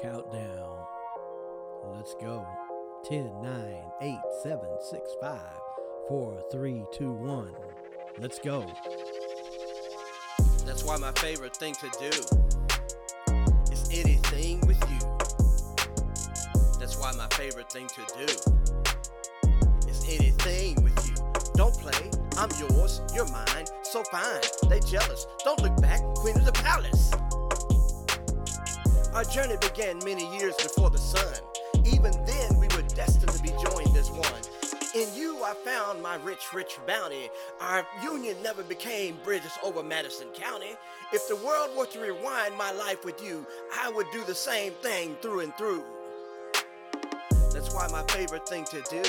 Countdown. Let's go. 10, 9, 8, 7, 6, 5, 4, 3, 2, 1. Let's go. That's why my favorite thing to do is anything with you. That's why my favorite thing to do is anything with you. Don't play, I'm yours, you're mine, so fine. They jealous, don't look back, queen of the palace. Our journey began many years before the sun. Even then, we were destined to be joined as one. In you, I found my rich, rich bounty. Our union never became bridges over Madison County. If the world were to rewind my life with you, I would do the same thing through and through. That's why my favorite thing to do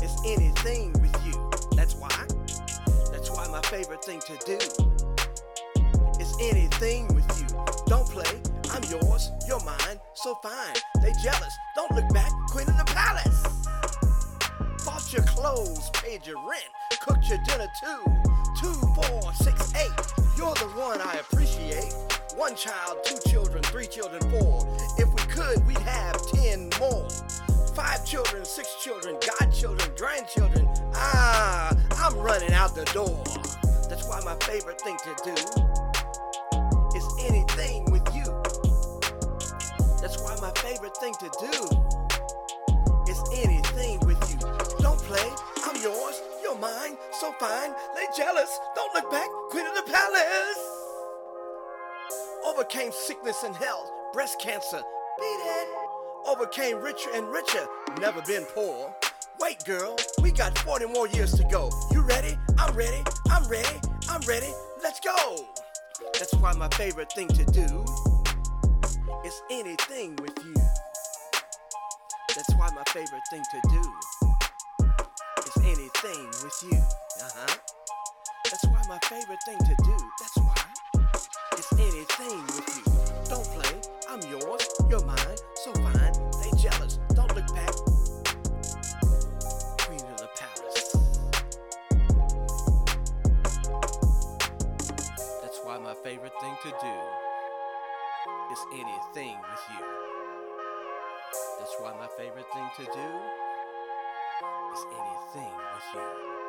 is anything with you. That's why. That's why my favorite thing to do is anything with. Don't play, I'm yours, you're mine, so fine. They jealous, don't look back, queen of the palace. Bought your clothes, paid your rent, cooked your dinner too. Two, four, six, eight. You're the one I appreciate. One child, two children, three children, four. If we could, we'd have ten more. Five children, six children, godchildren, grandchildren. Ah, I'm running out the door. That's why my favorite thing to do anything with you. That's why my favorite thing to do is anything with you. Don't play, I'm yours, you're mine, so fine. They jealous, don't look back, queen of the palace. Overcame sickness and health, breast cancer, beat it. Overcame richer and richer, never been poor. Wait, girl, we got 40 more years to go. You ready? I'm ready, I'm ready, I'm ready. Let's go. That's why my favorite thing to do is anything with you. That's why my favorite thing to do is anything with you. Uh huh. That's why my favorite thing to do. That's why my favorite thing to do is anything with you. That's why my favorite thing to do is anything with you.